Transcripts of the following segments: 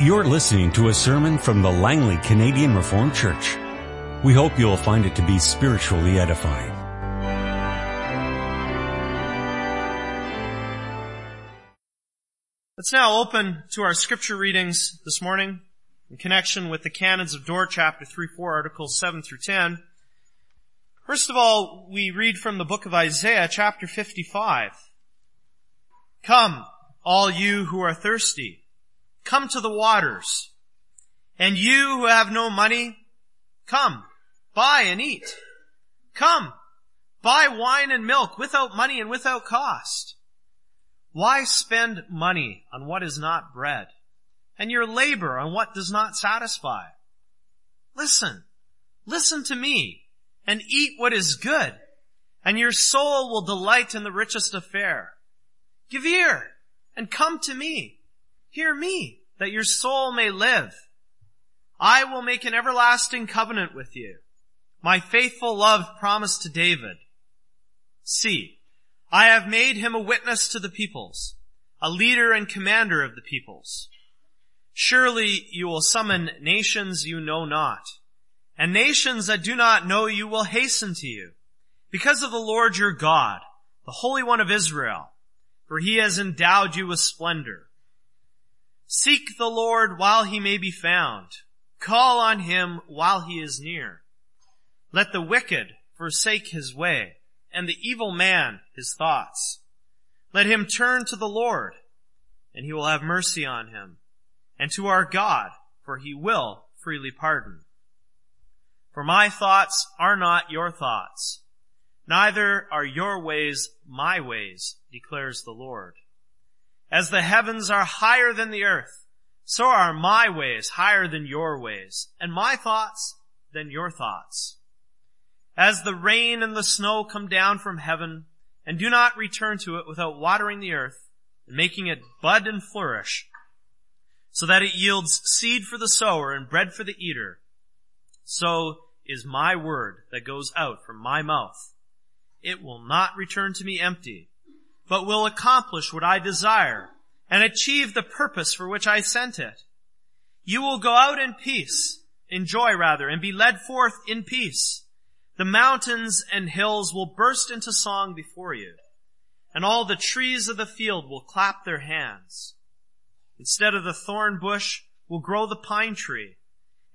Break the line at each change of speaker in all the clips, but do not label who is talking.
You're listening to a sermon from the Langley Canadian Reformed Church. We hope you'll find it to be spiritually edifying.
Let's now open to our scripture readings this morning in connection with the canons of Dort, chapter 3, 4, articles 7 through 10. First of all, we read from the book of Isaiah, chapter 55. Come, all you who are thirsty. Come to the waters. And you who have no money, come, buy and eat. Come, buy wine and milk without money and without cost. Why spend money on what is not bread and your labor on what does not satisfy? Listen, listen to me and eat what is good and your soul will delight in the richest of fare. Give ear and come to me. Hear me, that your soul may live. I will make an everlasting covenant with you. My faithful love promised to David. See, I have made him a witness to the peoples, a leader and commander of the peoples. Surely you will summon nations you know not, and nations that do not know you will hasten to you, because of the Lord your God, the Holy One of Israel, for he has endowed you with splendor. Seek the Lord while he may be found. Call on him while he is near. Let the wicked forsake his way, and the evil man his thoughts. Let him turn to the Lord, and he will have mercy on him, and to our God, for he will freely pardon. For my thoughts are not your thoughts, neither are your ways my ways, declares the Lord. As the heavens are higher than the earth, so are my ways higher than your ways, and my thoughts than your thoughts. As the rain and the snow come down from heaven, and do not return to it without watering the earth, and making it bud and flourish, so that it yields seed for the sower and bread for the eater, so is my word that goes out from my mouth. It will not return to me empty, but will accomplish what I desire and achieve the purpose for which I sent it. You will go out in peace, in joy rather, and be led forth in peace. The mountains and hills will burst into song before you, and all the trees of the field will clap their hands. Instead of the thorn bush will grow the pine tree,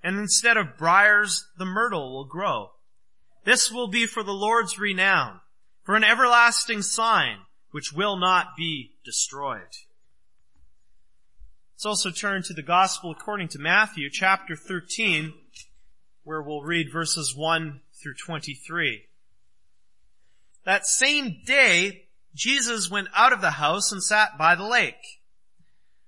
and instead of briars the myrtle will grow. This will be for the Lord's renown, for an everlasting sign which will not be destroyed. Let's also turn to the Gospel according to Matthew chapter 13, where we'll read verses 1 through 23. That same day, Jesus went out of the house and sat by the lake.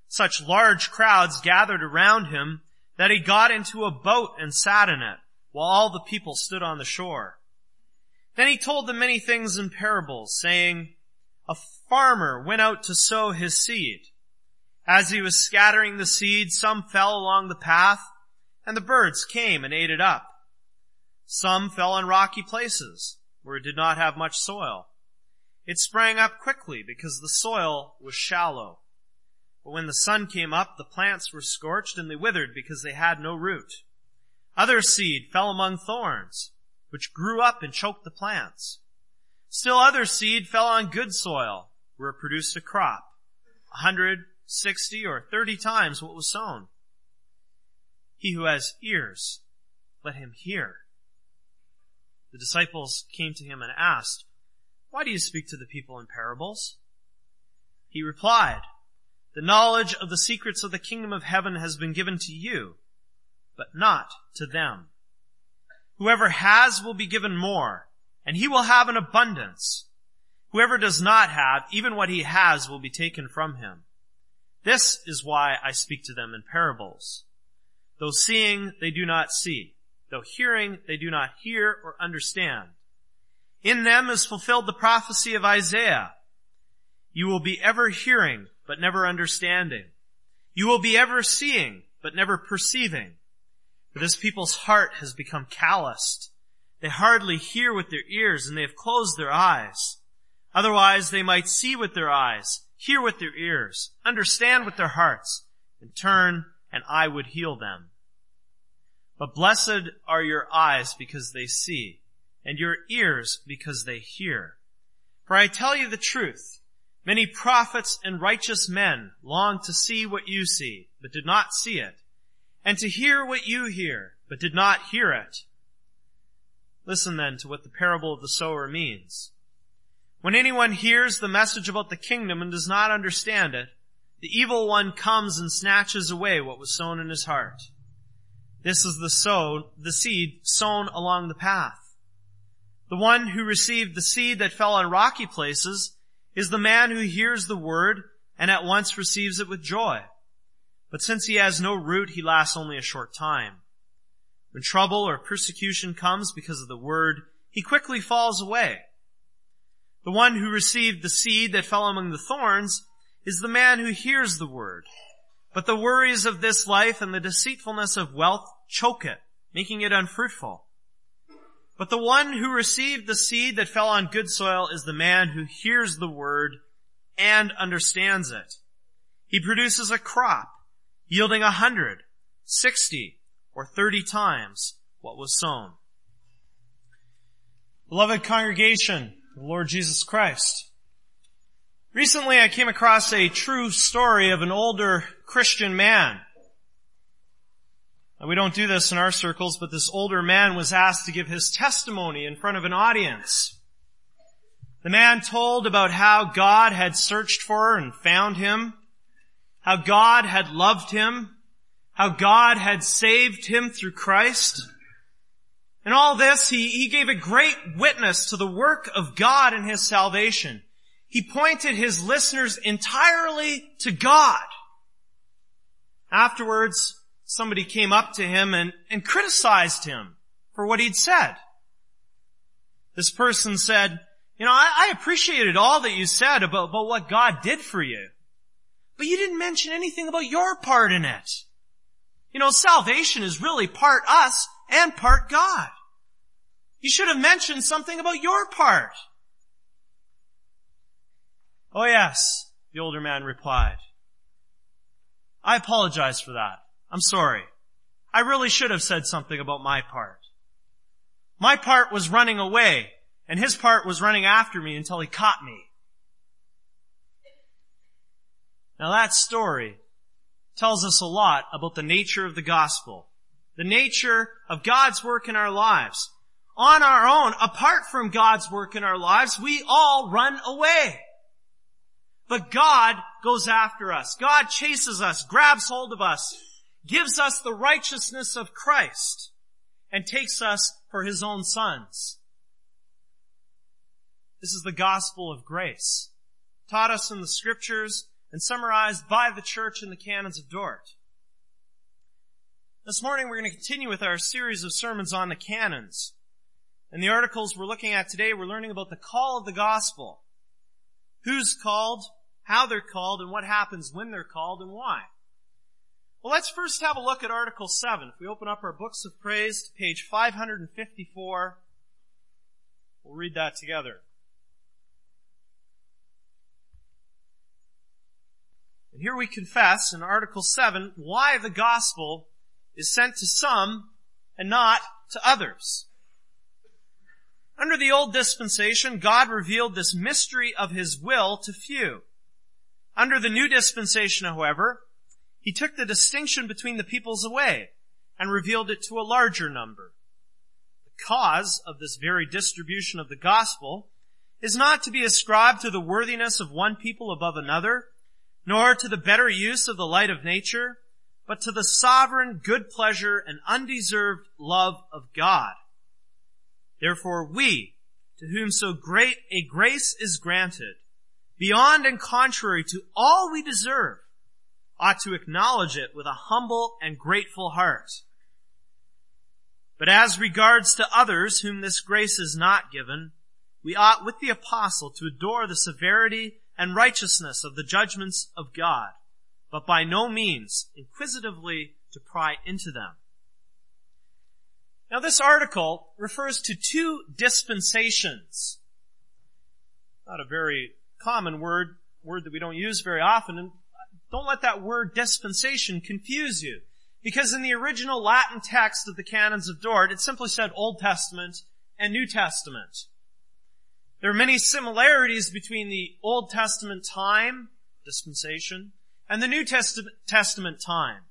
Such large crowds gathered around him that he got into a boat and sat in it, while all the people stood on the shore. Then he told them many things in parables, saying, a farmer went out to sow his seed. As he was scattering the seed, some fell along the path, and the birds came and ate it up. Some fell on rocky places, where it did not have much soil. It sprang up quickly because the soil was shallow. But when the sun came up, the plants were scorched and they withered because they had no root. Other seed fell among thorns, which grew up and choked the plants. Still other seed fell on good soil, where it produced a crop, a hundred, sixty, or thirty times what was sown. He who has ears, let him hear. The disciples came to him and asked, Why do you speak to the people in parables? He replied, The knowledge of the secrets of the kingdom of heaven has been given to you, but not to them. Whoever has will be given more, and he will have an abundance. Whoever does not have, even what he has will be taken from him. This is why I speak to them in parables. Though seeing, they do not see. Though hearing, they do not hear or understand. In them is fulfilled the prophecy of Isaiah. You will be ever hearing, but never understanding. You will be ever seeing, but never perceiving. For this people's heart has become calloused. They hardly hear with their ears and they have closed their eyes. Otherwise they might see with their eyes, hear with their ears, understand with their hearts, and turn and I would heal them. But blessed are your eyes because they see, and your ears because they hear. For I tell you the truth, many prophets and righteous men longed to see what you see, but did not see it, and to hear what you hear, but did not hear it. Listen then to what the parable of the sower means. When anyone hears the message about the kingdom and does not understand it, the evil one comes and snatches away what was sown in his heart. This is the sow, the seed sown along the path. The one who received the seed that fell on rocky places is the man who hears the word and at once receives it with joy. But since he has no root, he lasts only a short time. When trouble or persecution comes because of the word, he quickly falls away. The one who received the seed that fell among the thorns is the man who hears the word. But the worries of this life and the deceitfulness of wealth choke it, making it unfruitful. But the one who received the seed that fell on good soil is the man who hears the word and understands it. He produces a crop yielding a hundred, sixty, or thirty times what was sown. Beloved congregation, the Lord Jesus Christ. Recently I came across a true story of an older Christian man. Now, we don't do this in our circles, but this older man was asked to give his testimony in front of an audience. The man told about how God had searched for and found him, how God had loved him, how God had saved him through Christ. In all this, he, he gave a great witness to the work of God in his salvation. He pointed his listeners entirely to God. Afterwards, somebody came up to him and, and criticized him for what he'd said. This person said, you know, I, I appreciated all that you said about, about what God did for you. But you didn't mention anything about your part in it. You know, salvation is really part us and part God. You should have mentioned something about your part. Oh yes, the older man replied. I apologize for that. I'm sorry. I really should have said something about my part. My part was running away, and his part was running after me until he caught me. Now that story tells us a lot about the nature of the gospel, the nature of God's work in our lives. On our own, apart from God's work in our lives, we all run away. But God goes after us. God chases us, grabs hold of us, gives us the righteousness of Christ, and takes us for His own sons. This is the gospel of grace, taught us in the scriptures and summarized by the church in the canons of Dort. This morning we're going to continue with our series of sermons on the canons. In the articles we're looking at today, we're learning about the call of the gospel. Who's called, how they're called, and what happens when they're called and why. Well, let's first have a look at Article 7. If we open up our books of praise to page 554, we'll read that together. And here we confess in Article 7 why the gospel is sent to some and not to others. Under the old dispensation, God revealed this mystery of His will to few. Under the new dispensation, however, He took the distinction between the peoples away and revealed it to a larger number. The cause of this very distribution of the gospel is not to be ascribed to the worthiness of one people above another, nor to the better use of the light of nature, but to the sovereign good pleasure and undeserved love of God. Therefore we, to whom so great a grace is granted, beyond and contrary to all we deserve, ought to acknowledge it with a humble and grateful heart. But as regards to others whom this grace is not given, we ought with the apostle to adore the severity and righteousness of the judgments of God, but by no means inquisitively to pry into them. Now this article refers to two dispensations. Not a very common word, word that we don't use very often, and don't let that word dispensation confuse you. Because in the original Latin text of the canons of Dort, it simply said Old Testament and New Testament. There are many similarities between the Old Testament time, dispensation, and the New Testament time.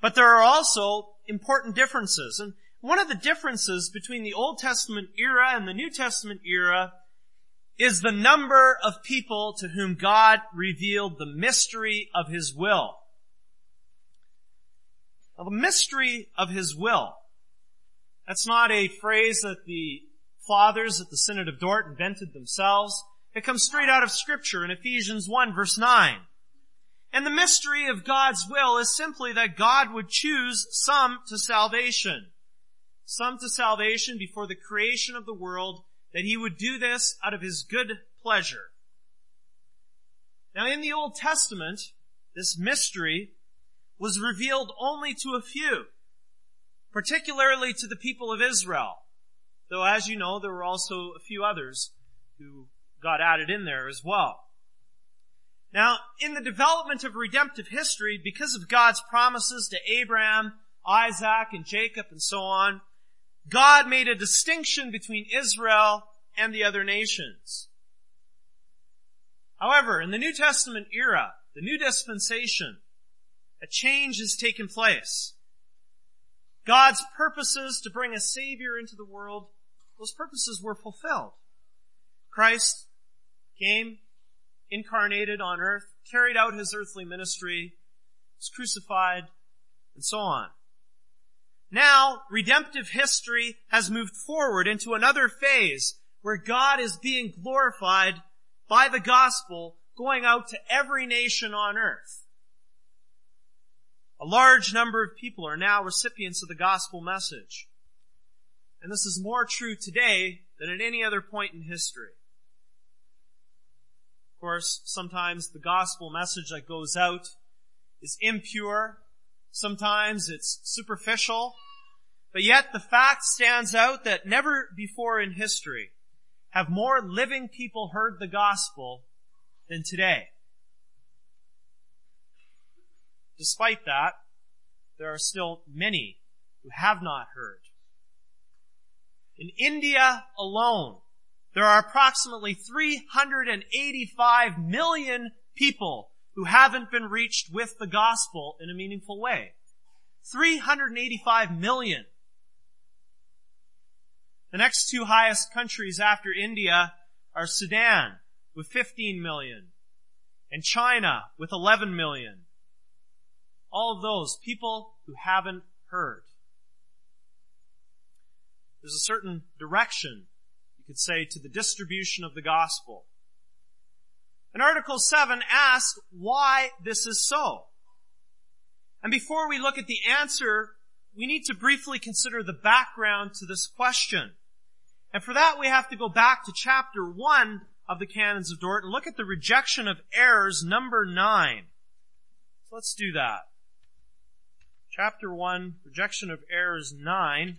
But there are also important differences. And one of the differences between the Old Testament era and the New Testament era is the number of people to whom God revealed the mystery of His will. Now, the mystery of His will. That's not a phrase that the fathers at the Synod of Dort invented themselves. It comes straight out of scripture in Ephesians 1 verse 9. And the mystery of God's will is simply that God would choose some to salvation. Some to salvation before the creation of the world, that he would do this out of his good pleasure. Now in the Old Testament, this mystery was revealed only to a few, particularly to the people of Israel. Though as you know, there were also a few others who got added in there as well. Now, in the development of redemptive history, because of God's promises to Abraham, Isaac, and Jacob, and so on, God made a distinction between Israel and the other nations. However, in the New Testament era, the new dispensation, a change has taken place. God's purposes to bring a Savior into the world those purposes were fulfilled. Christ came, incarnated on earth, carried out his earthly ministry, was crucified, and so on. Now, redemptive history has moved forward into another phase where God is being glorified by the gospel going out to every nation on earth. A large number of people are now recipients of the gospel message. And this is more true today than at any other point in history. Of course, sometimes the gospel message that goes out is impure. Sometimes it's superficial. But yet the fact stands out that never before in history have more living people heard the gospel than today. Despite that, there are still many who have not heard. In India alone, there are approximately 385 million people who haven't been reached with the gospel in a meaningful way. 385 million. The next two highest countries after India are Sudan with 15 million and China with 11 million. All of those people who haven't heard. There's a certain direction, could say, to the distribution of the gospel. And Article 7 asks why this is so. And before we look at the answer, we need to briefly consider the background to this question. And for that we have to go back to chapter 1 of the Canons of Dort and look at the rejection of errors number 9. So let's do that. Chapter 1, rejection of errors 9.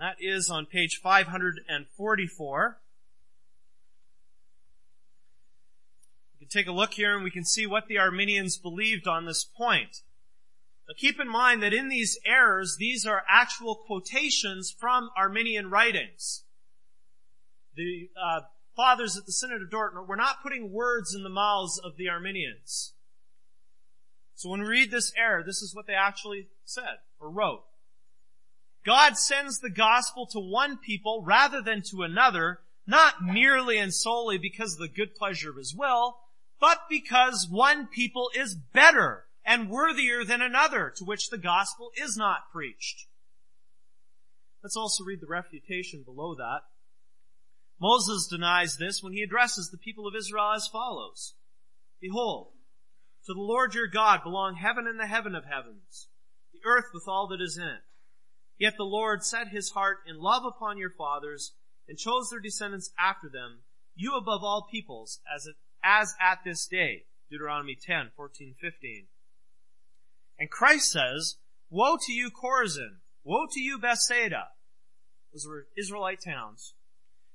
That is on page 544. We can take a look here and we can see what the Arminians believed on this point. Now keep in mind that in these errors, these are actual quotations from Arminian writings. The uh, fathers at the Synod of Dort were not putting words in the mouths of the Arminians. So when we read this error, this is what they actually said or wrote. God sends the gospel to one people rather than to another, not merely and solely because of the good pleasure of his will, but because one people is better and worthier than another to which the gospel is not preached. Let's also read the refutation below that. Moses denies this when he addresses the people of Israel as follows. Behold, to the Lord your God belong heaven and the heaven of heavens, the earth with all that is in it Yet the Lord set his heart in love upon your fathers and chose their descendants after them, you above all peoples, as, it, as at this day. Deuteronomy 10, 14, 15. And Christ says, Woe to you, Chorazin! Woe to you, Bethsaida! Those were Israelite towns.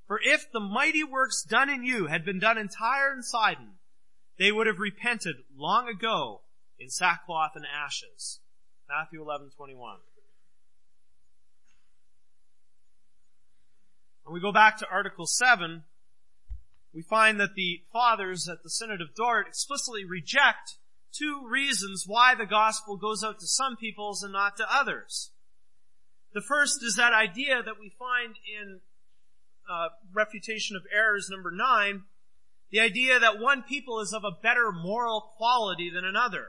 For if the mighty works done in you had been done in Tyre and Sidon, they would have repented long ago in sackcloth and ashes. Matthew 11:21. When we go back to Article 7, we find that the fathers at the Synod of Dort explicitly reject two reasons why the gospel goes out to some peoples and not to others. The first is that idea that we find in uh, Refutation of Errors number 9, the idea that one people is of a better moral quality than another.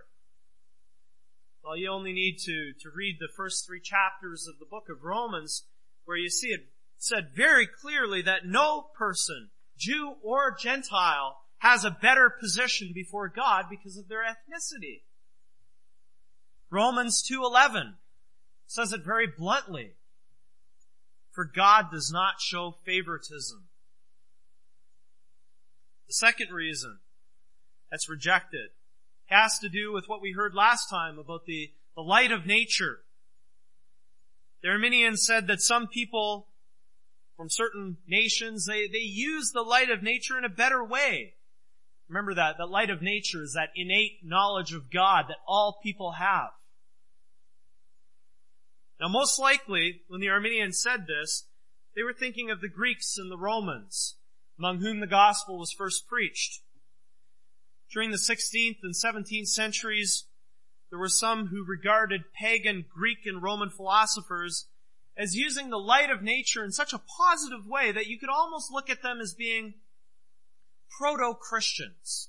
Well, you only need to, to read the first three chapters of the book of Romans where you see it said very clearly that no person, Jew or Gentile, has a better position before God because of their ethnicity. Romans 2.11 says it very bluntly. For God does not show favoritism. The second reason that's rejected has to do with what we heard last time about the, the light of nature. The Arminians said that some people from certain nations, they, they use the light of nature in a better way. Remember that, the light of nature is that innate knowledge of God that all people have. Now most likely, when the Arminians said this, they were thinking of the Greeks and the Romans, among whom the gospel was first preached. During the 16th and 17th centuries, there were some who regarded pagan Greek and Roman philosophers as using the light of nature in such a positive way that you could almost look at them as being proto-Christians.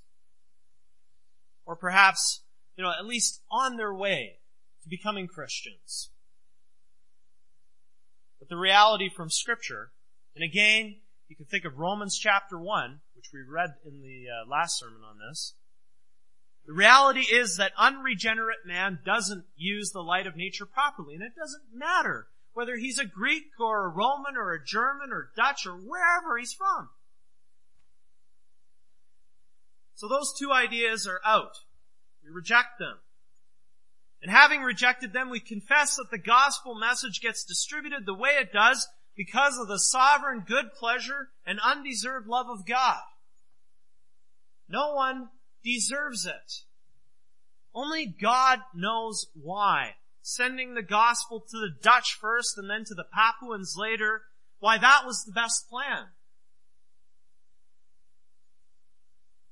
Or perhaps, you know, at least on their way to becoming Christians. But the reality from scripture, and again, you can think of Romans chapter 1, which we read in the uh, last sermon on this. The reality is that unregenerate man doesn't use the light of nature properly, and it doesn't matter whether he's a Greek or a Roman or a German or Dutch or wherever he's from. So those two ideas are out. We reject them. And having rejected them, we confess that the gospel message gets distributed the way it does because of the sovereign good pleasure and undeserved love of God. No one deserves it. Only God knows why sending the gospel to the Dutch first and then to the Papuans later, why that was the best plan.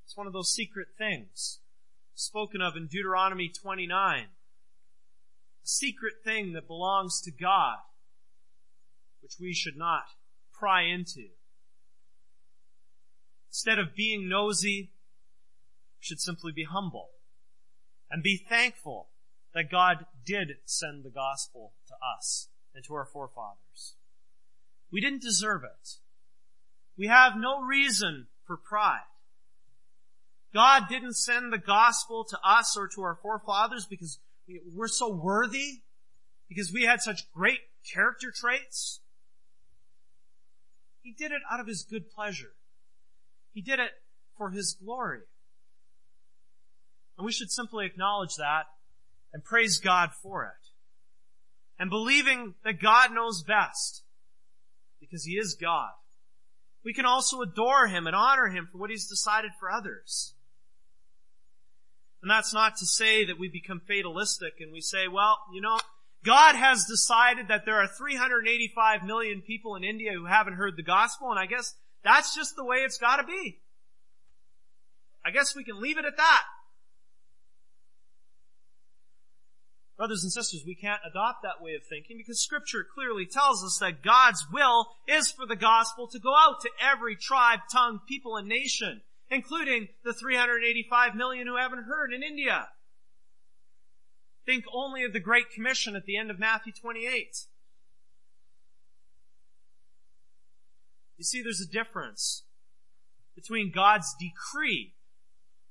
It's one of those secret things spoken of in Deuteronomy 29. A secret thing that belongs to God, which we should not pry into. Instead of being nosy, we should simply be humble and be thankful that God did send the gospel to us and to our forefathers. We didn't deserve it. We have no reason for pride. God didn't send the gospel to us or to our forefathers because we're so worthy, because we had such great character traits. He did it out of His good pleasure. He did it for His glory. And we should simply acknowledge that and praise God for it. And believing that God knows best because He is God. We can also adore Him and honor Him for what He's decided for others. And that's not to say that we become fatalistic and we say, well, you know, God has decided that there are 385 million people in India who haven't heard the gospel and I guess that's just the way it's gotta be. I guess we can leave it at that. Brothers and sisters, we can't adopt that way of thinking because scripture clearly tells us that God's will is for the gospel to go out to every tribe, tongue, people, and nation, including the 385 million who haven't heard in India. Think only of the Great Commission at the end of Matthew 28. You see, there's a difference between God's decree,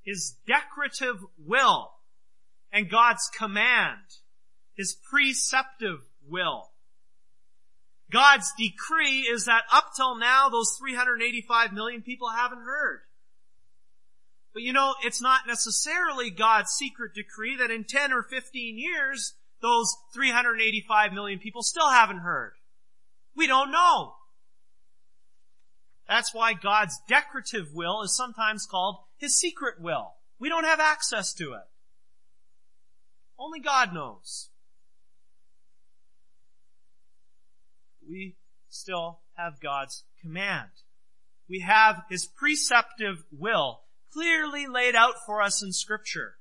His decretive will, and God's command, His preceptive will. God's decree is that up till now, those 385 million people haven't heard. But you know, it's not necessarily God's secret decree that in 10 or 15 years, those 385 million people still haven't heard. We don't know. That's why God's decretive will is sometimes called His secret will. We don't have access to it. Only God knows. We still have God's command. We have His preceptive will clearly laid out for us in scripture.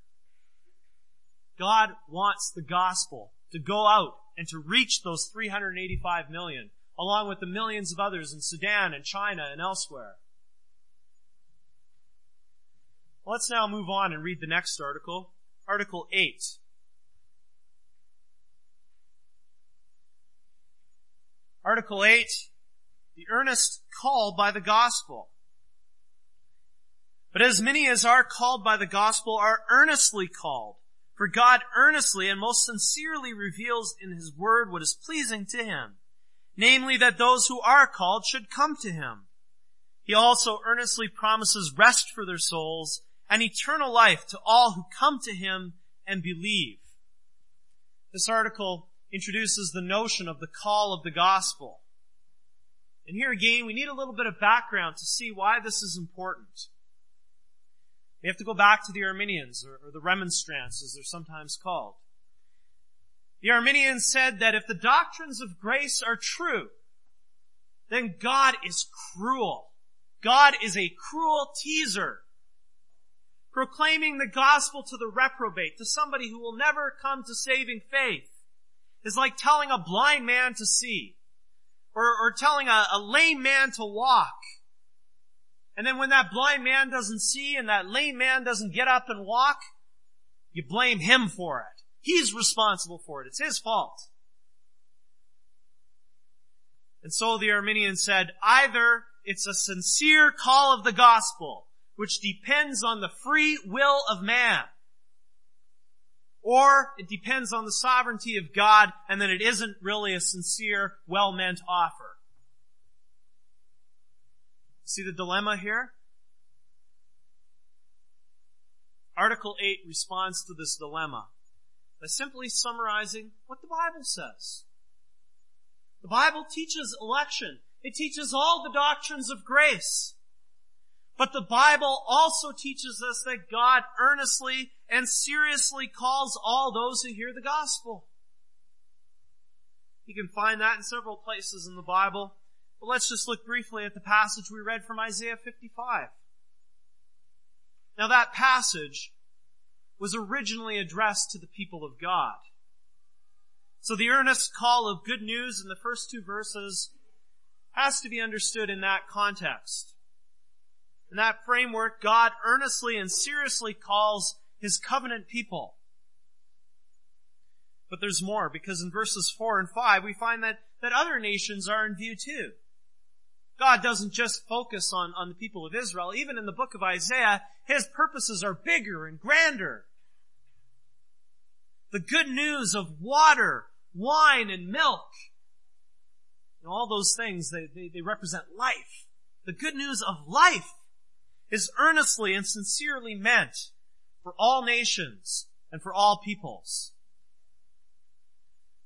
God wants the gospel to go out and to reach those 385 million, along with the millions of others in Sudan and China and elsewhere. Let's now move on and read the next article, Article 8. Article 8, the earnest call by the gospel. But as many as are called by the gospel are earnestly called. For God earnestly and most sincerely reveals in His word what is pleasing to Him. Namely that those who are called should come to Him. He also earnestly promises rest for their souls and eternal life to all who come to Him and believe. This article introduces the notion of the call of the gospel. And here again, we need a little bit of background to see why this is important. We have to go back to the Arminians, or, or the Remonstrants, as they're sometimes called. The Arminians said that if the doctrines of grace are true, then God is cruel. God is a cruel teaser. Proclaiming the gospel to the reprobate, to somebody who will never come to saving faith, is like telling a blind man to see, or, or telling a, a lame man to walk. And then when that blind man doesn't see and that lame man doesn't get up and walk, you blame him for it. He's responsible for it. It's his fault. And so the Arminians said, either it's a sincere call of the gospel, which depends on the free will of man, or it depends on the sovereignty of God, and then it isn't really a sincere, well-meant offer. See the dilemma here? Article 8 responds to this dilemma by simply summarizing what the Bible says. The Bible teaches election. It teaches all the doctrines of grace. But the Bible also teaches us that God earnestly and seriously calls all those who hear the gospel. You can find that in several places in the Bible. But let's just look briefly at the passage we read from Isaiah 55. Now that passage was originally addressed to the people of God. So the earnest call of good news in the first two verses has to be understood in that context. In that framework, God earnestly and seriously calls his covenant people. But there's more, because in verses 4 and 5 we find that, that other nations are in view too. God doesn't just focus on, on the people of Israel. Even in the book of Isaiah, His purposes are bigger and grander. The good news of water, wine, and milk, and all those things, they, they, they represent life. The good news of life is earnestly and sincerely meant for all nations and for all peoples.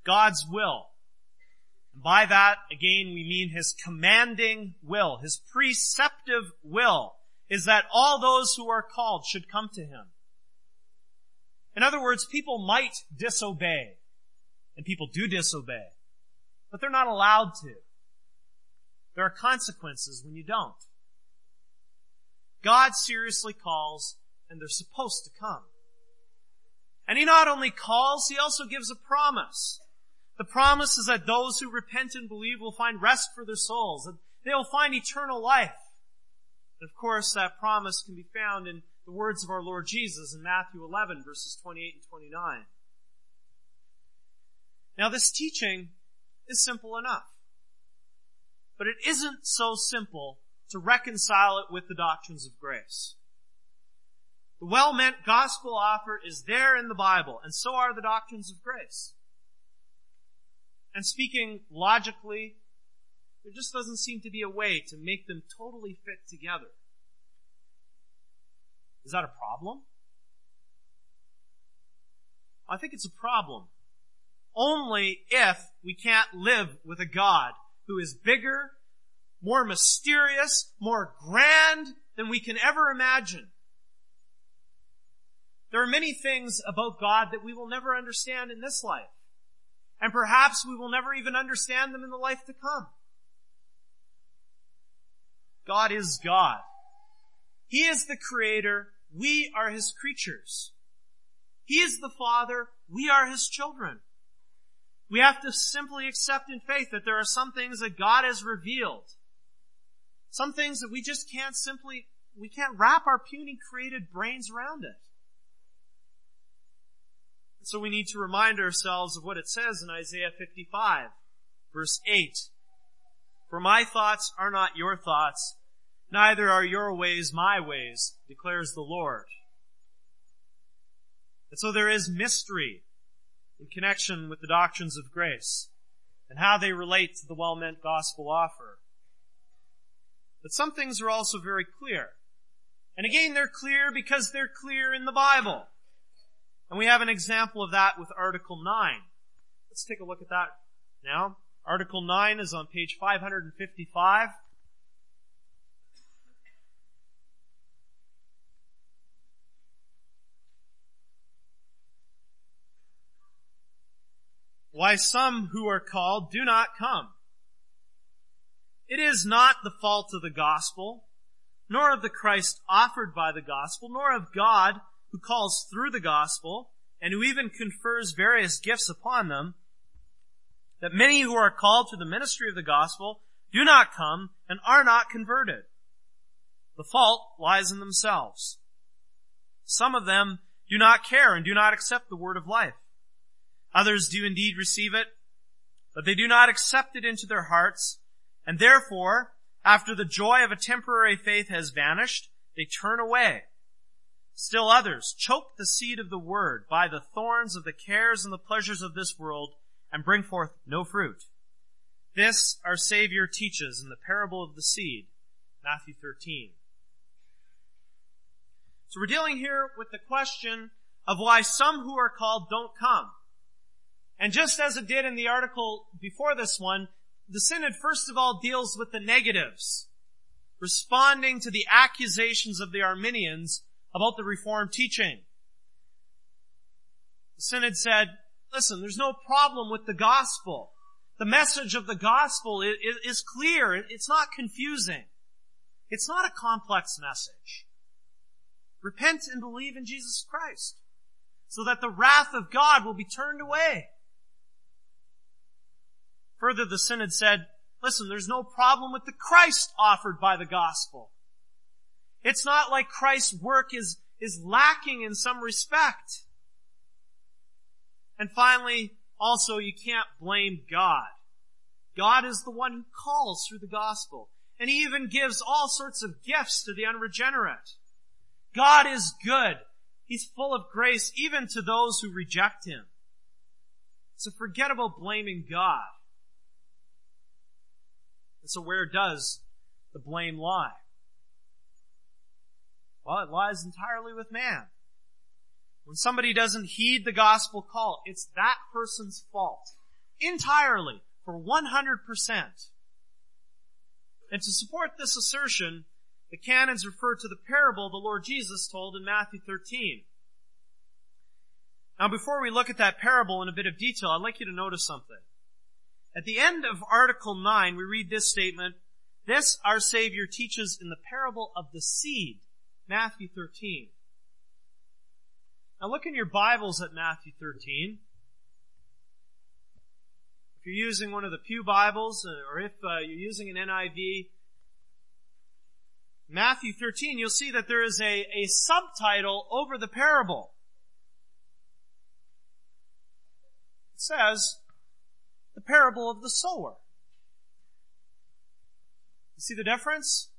God's will And by that, again, we mean his commanding will, his preceptive will, is that all those who are called should come to him. In other words, people might disobey, and people do disobey, but they're not allowed to. There are consequences when you don't. God seriously calls, and they're supposed to come. And he not only calls, he also gives a promise. The promise is that those who repent and believe will find rest for their souls, that they will find eternal life. And of course, that promise can be found in the words of our Lord Jesus in Matthew 11 verses 28 and 29. Now this teaching is simple enough. But it isn't so simple to reconcile it with the doctrines of grace. The well-meant gospel offer is there in the Bible, and so are the doctrines of grace. And speaking logically, there just doesn't seem to be a way to make them totally fit together. Is that a problem? I think it's a problem. Only if we can't live with a God who is bigger, more mysterious, more grand than we can ever imagine. There are many things about God that we will never understand in this life. And perhaps we will never even understand them in the life to come. God is God. He is the creator. We are his creatures. He is the father. We are his children. We have to simply accept in faith that there are some things that God has revealed. Some things that we just can't simply, we can't wrap our puny created brains around it. So we need to remind ourselves of what it says in Isaiah 55, verse 8. For my thoughts are not your thoughts, neither are your ways my ways, declares the Lord. And so there is mystery in connection with the doctrines of grace and how they relate to the well-meant gospel offer. But some things are also very clear. And again, they're clear because they're clear in the Bible. And we have an example of that with Article 9. Let's take a look at that now. Article 9 is on page 555. Why some who are called do not come. It is not the fault of the gospel, nor of the Christ offered by the gospel, nor of God who calls through the gospel and who even confers various gifts upon them, that many who are called to the ministry of the gospel do not come and are not converted. The fault lies in themselves. Some of them do not care and do not accept the word of life. Others do indeed receive it, but they do not accept it into their hearts, and therefore, after the joy of a temporary faith has vanished, they turn away Still others choke the seed of the word by the thorns of the cares and the pleasures of this world and bring forth no fruit. This our Savior teaches in the parable of the seed, Matthew 13. So we're dealing here with the question of why some who are called don't come. And just as it did in the article before this one, the synod first of all deals with the negatives, responding to the accusations of the Arminians about the Reformed teaching. The Synod said, listen, there's no problem with the gospel. The message of the gospel is, is clear. It's not confusing. It's not a complex message. Repent and believe in Jesus Christ so that the wrath of God will be turned away. Further, the Synod said, listen, there's no problem with the Christ offered by the gospel. It's not like Christ's work is, is lacking in some respect. And finally, also you can't blame God. God is the one who calls through the gospel. And he even gives all sorts of gifts to the unregenerate. God is good. He's full of grace even to those who reject him. So forget about blaming God. And so where does the blame lie? Well, it lies entirely with man. When somebody doesn't heed the gospel call, it's that person's fault. Entirely. For 100%. And to support this assertion, the canons refer to the parable the Lord Jesus told in Matthew 13. Now before we look at that parable in a bit of detail, I'd like you to notice something. At the end of Article 9, we read this statement, This our Savior teaches in the parable of the seed Matthew 13. Now look in your Bibles at Matthew 13. If you're using one of the Pew Bibles, uh, or if uh, you're using an NIV, Matthew 13, you'll see that there is a, a subtitle over the parable. It says, the parable of the sower. You see the difference?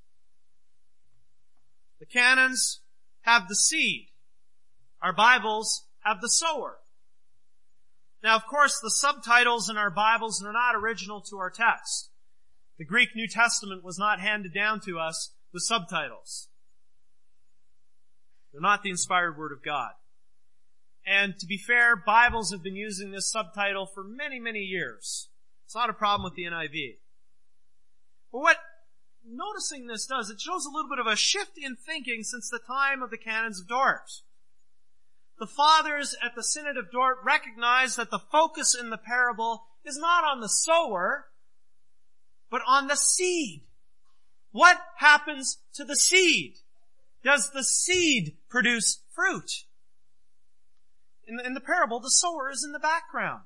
The canons have the seed. Our Bibles have the sower. Now, of course, the subtitles in our Bibles are not original to our text. The Greek New Testament was not handed down to us with subtitles. They're not the inspired Word of God. And to be fair, Bibles have been using this subtitle for many, many years. It's not a problem with the NIV. But what noticing this does, it shows a little bit of a shift in thinking since the time of the canons of Dort. the fathers at the Synod of Dort recognized that the focus in the parable is not on the sower, but on the seed. What happens to the seed? Does the seed produce fruit? In the, in the parable, the sower is in the background.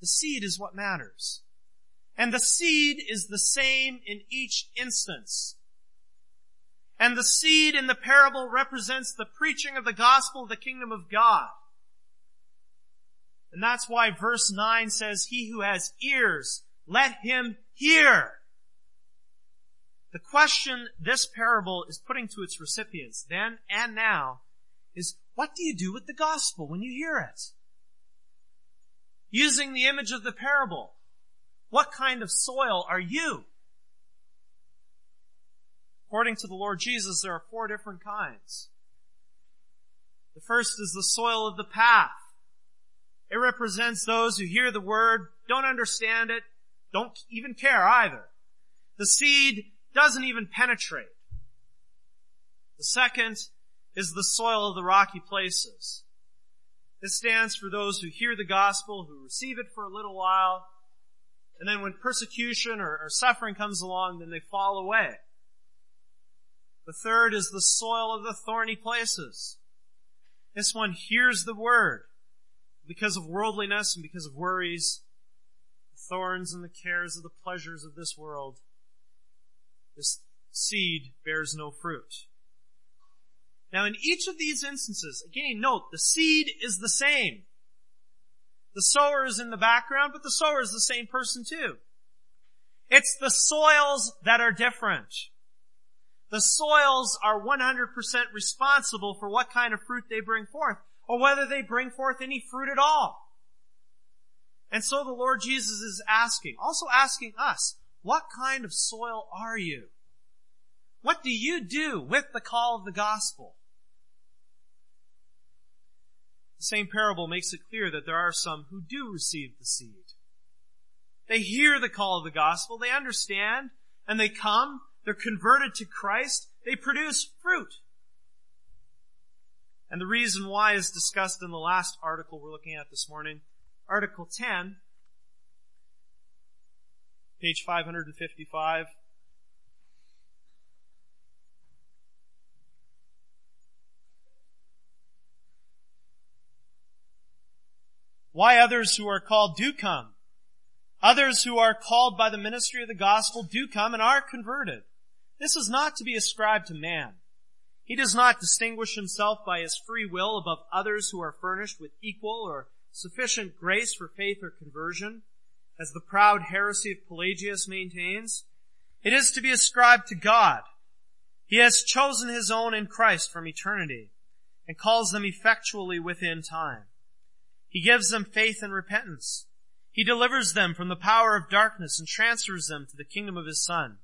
The seed is what matters. And the seed is the same in each instance. And the seed in the parable represents the preaching of the gospel of the kingdom of God. And that's why verse 9 says, He who has ears, let him hear. The question this parable is putting to its recipients then and now is, what do you do with the gospel when you hear it? Using the image of the parable, what kind of soil are you? According to the Lord Jesus, there are four different kinds. The first is the soil of the path. It represents those who hear the word, don't understand it, don't even care either. The seed doesn't even penetrate. The second is the soil of the rocky places. This stands for those who hear the gospel, who receive it for a little while, and then when persecution or, or suffering comes along, then they fall away. The third is the soil of the thorny places. This one hears the word. Because of worldliness and because of worries, the thorns and the cares of the pleasures of this world, this seed bears no fruit. Now in each of these instances, again note, the seed is the same. The sower is in the background, but the sower is the same person too. It's the soils that are different. The soils are 100% responsible for what kind of fruit they bring forth, or whether they bring forth any fruit at all. And so the Lord Jesus is asking, also asking us, what kind of soil are you? What do you do with the call of the gospel? The same parable makes it clear that there are some who do receive the seed. They hear the call of the gospel, they understand, and they come, they're converted to Christ, they produce fruit. And the reason why is discussed in the last article we're looking at this morning, Article 10, page 555. Why others who are called do come. Others who are called by the ministry of the gospel do come and are converted. This is not to be ascribed to man. He does not distinguish himself by his free will above others who are furnished with equal or sufficient grace for faith or conversion, as the proud heresy of Pelagius maintains. It is to be ascribed to God. He has chosen his own in Christ from eternity and calls them effectually within time. He gives them faith and repentance. He delivers them from the power of darkness and transfers them to the kingdom of his son.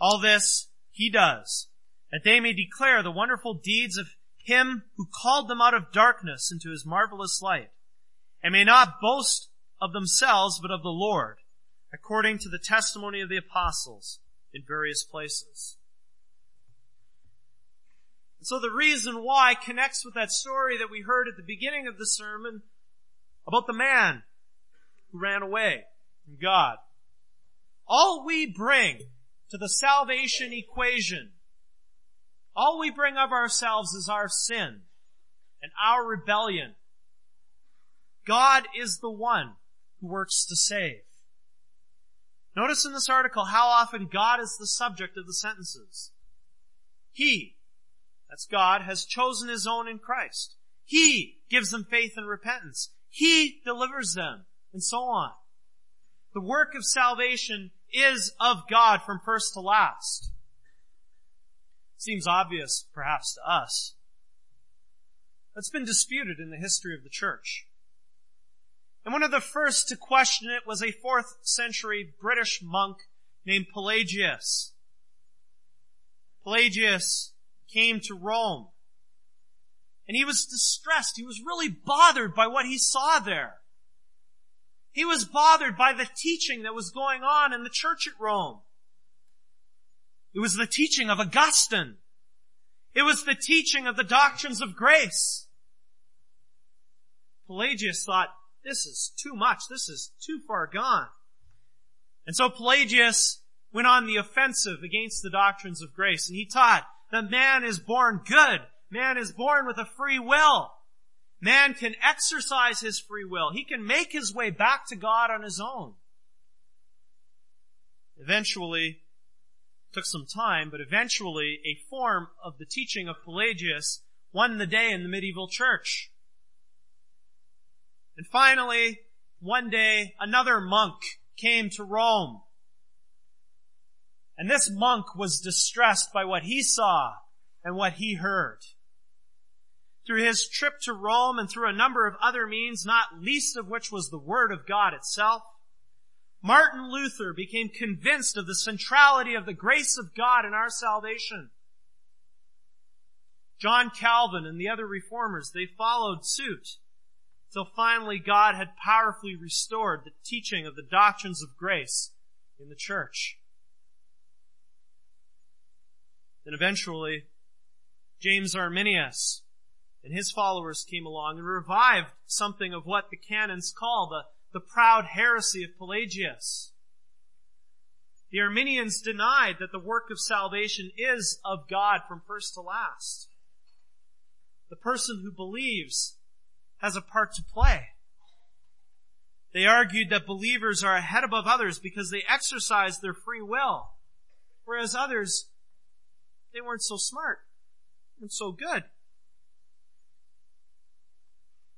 All this he does, that they may declare the wonderful deeds of him who called them out of darkness into his marvelous light, and may not boast of themselves, but of the Lord, according to the testimony of the apostles in various places. So the reason why connects with that story that we heard at the beginning of the sermon about the man who ran away from God. All we bring to the salvation equation, all we bring of ourselves is our sin and our rebellion. God is the one who works to save. Notice in this article how often God is the subject of the sentences. He, that's God, has chosen his own in Christ. He gives them faith and repentance. He delivers them, and so on. The work of salvation is of God from first to last. Seems obvious, perhaps, to us. That's been disputed in the history of the church. And one of the first to question it was a fourth century British monk named Pelagius. Pelagius came to Rome and he was distressed. He was really bothered by what he saw there. He was bothered by the teaching that was going on in the church at Rome. It was the teaching of Augustine. It was the teaching of the doctrines of grace. Pelagius thought, this is too much. This is too far gone. And so Pelagius went on the offensive against the doctrines of grace and he taught that man is born good. Man is born with a free will. Man can exercise his free will. He can make his way back to God on his own. Eventually, took some time, but eventually a form of the teaching of Pelagius won the day in the medieval church. And finally, one day, another monk came to Rome. And this monk was distressed by what he saw and what he heard. Through his trip to Rome and through a number of other means, not least of which was the Word of God itself, Martin Luther became convinced of the centrality of the grace of God in our salvation. John Calvin and the other reformers, they followed suit till finally God had powerfully restored the teaching of the doctrines of grace in the church. Then eventually, James Arminius and his followers came along and revived something of what the canons call the, the proud heresy of Pelagius. The Arminians denied that the work of salvation is of God from first to last. The person who believes has a part to play. They argued that believers are ahead above others because they exercise their free will, whereas others, they weren't so smart, weren't so good.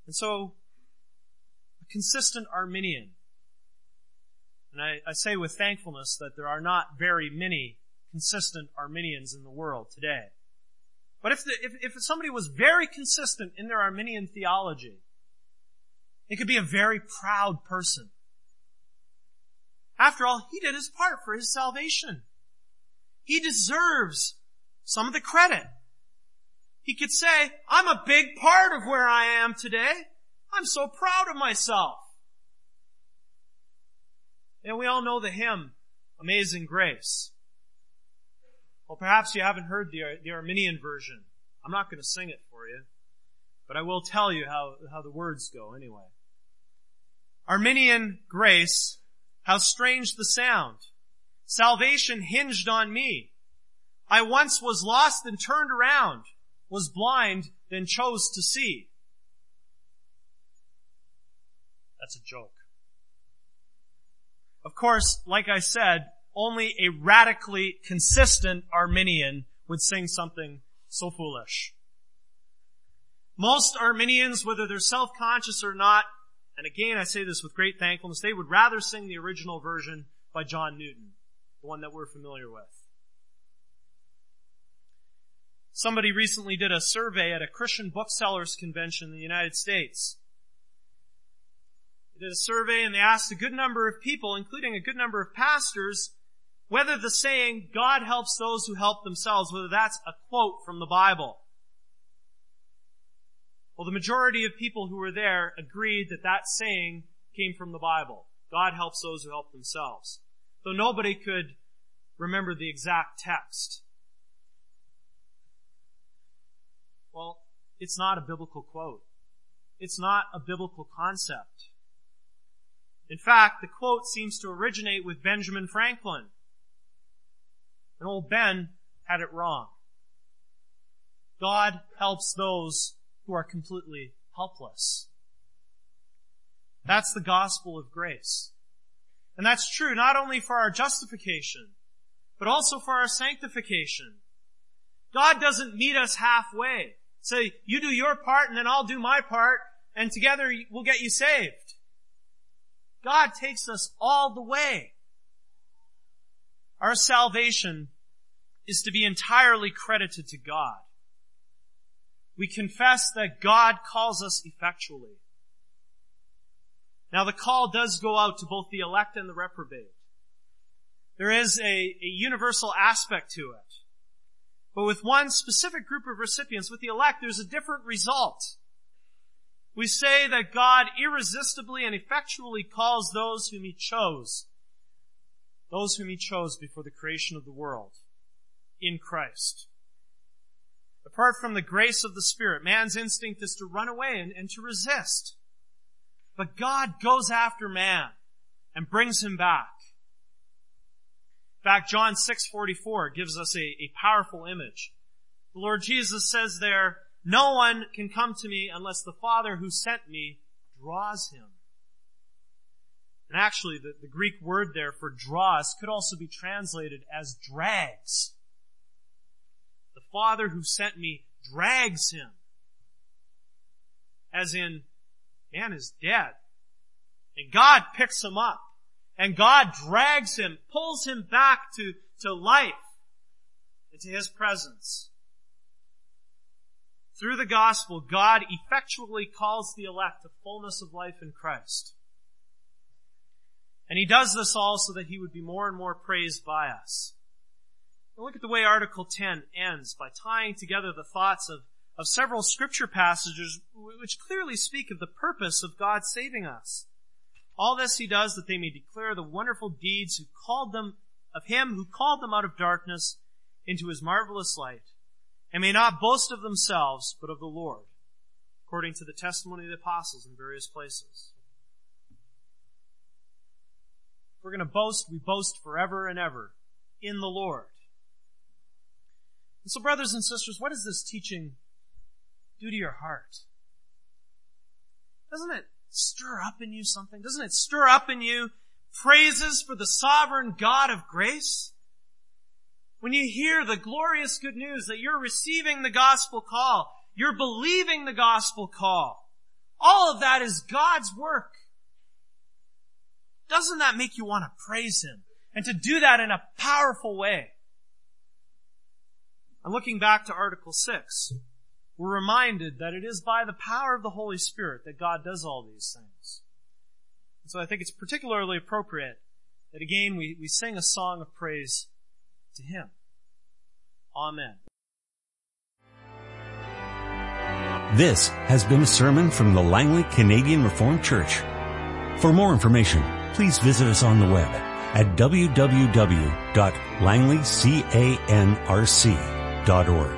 And so, a consistent Arminian, and I, I say with thankfulness that there are not very many consistent Arminians in the world today. But if, the, if, if somebody was very consistent in their Arminian theology, it could be a very proud person. After all, he did his part for his salvation. He deserves some of the credit. He could say, I'm a big part of where I am today. I'm so proud of myself. And we all know the hymn, Amazing Grace. Well, perhaps you haven't heard the, the Arminian version. I'm not going to sing it for you, but I will tell you how, how the words go anyway. Arminian grace, how strange the sound. Salvation hinged on me. I once was lost and turned around, was blind, then chose to see. That's a joke. Of course, like I said, only a radically consistent Arminian would sing something so foolish. Most Arminians, whether they're self-conscious or not, and again I say this with great thankfulness, they would rather sing the original version by John Newton, the one that we're familiar with. Somebody recently did a survey at a Christian booksellers convention in the United States. They did a survey and they asked a good number of people, including a good number of pastors, whether the saying, God helps those who help themselves, whether that's a quote from the Bible. Well, the majority of people who were there agreed that that saying came from the Bible. God helps those who help themselves. Though nobody could remember the exact text. Well, it's not a biblical quote. It's not a biblical concept. In fact, the quote seems to originate with Benjamin Franklin. And old Ben had it wrong. God helps those who are completely helpless. That's the gospel of grace. And that's true not only for our justification, but also for our sanctification. God doesn't meet us halfway. Say, you do your part and then I'll do my part and together we'll get you saved. God takes us all the way. Our salvation is to be entirely credited to God. We confess that God calls us effectually. Now the call does go out to both the elect and the reprobate. There is a, a universal aspect to it. But with one specific group of recipients, with the elect, there's a different result. We say that God irresistibly and effectually calls those whom He chose. Those whom He chose before the creation of the world. In Christ. Apart from the grace of the Spirit, man's instinct is to run away and, and to resist. But God goes after man and brings him back. In fact, John 6:44 gives us a, a powerful image. The Lord Jesus says there, "No one can come to me unless the Father who sent me draws him." And actually, the, the Greek word there for draws could also be translated as drags. The Father who sent me drags him. As in, man is dead. And God picks him up. And God drags him, pulls him back to, to life, into his presence. Through the gospel, God effectually calls the elect to fullness of life in Christ. And he does this all so that he would be more and more praised by us. And look at the way Article 10 ends by tying together the thoughts of, of several scripture passages which clearly speak of the purpose of God saving us. All this he does that they may declare the wonderful deeds who called them, of him who called them out of darkness into his marvelous light, and may not boast of themselves, but of the Lord, according to the testimony of the apostles in various places. If we're going to boast, we boast forever and ever in the Lord. And so, brothers and sisters, what does this teaching do to your heart? Doesn't it stir up in you something? Doesn't it stir up in you praises for the sovereign God of grace? When you hear the glorious good news that you're receiving the gospel call, you're believing the gospel call, all of that is God's work. Doesn't that make you want to praise Him? And to do that in a powerful way. I'm looking back to Article 6, we're reminded that it is by the power of the Holy Spirit that God does all these things. And so I think it's particularly appropriate that again we, we sing a song of praise to Him. Amen.
This has been a sermon from the Langley Canadian Reformed Church. For more information, please visit us on the web at www.langleycanrc.org.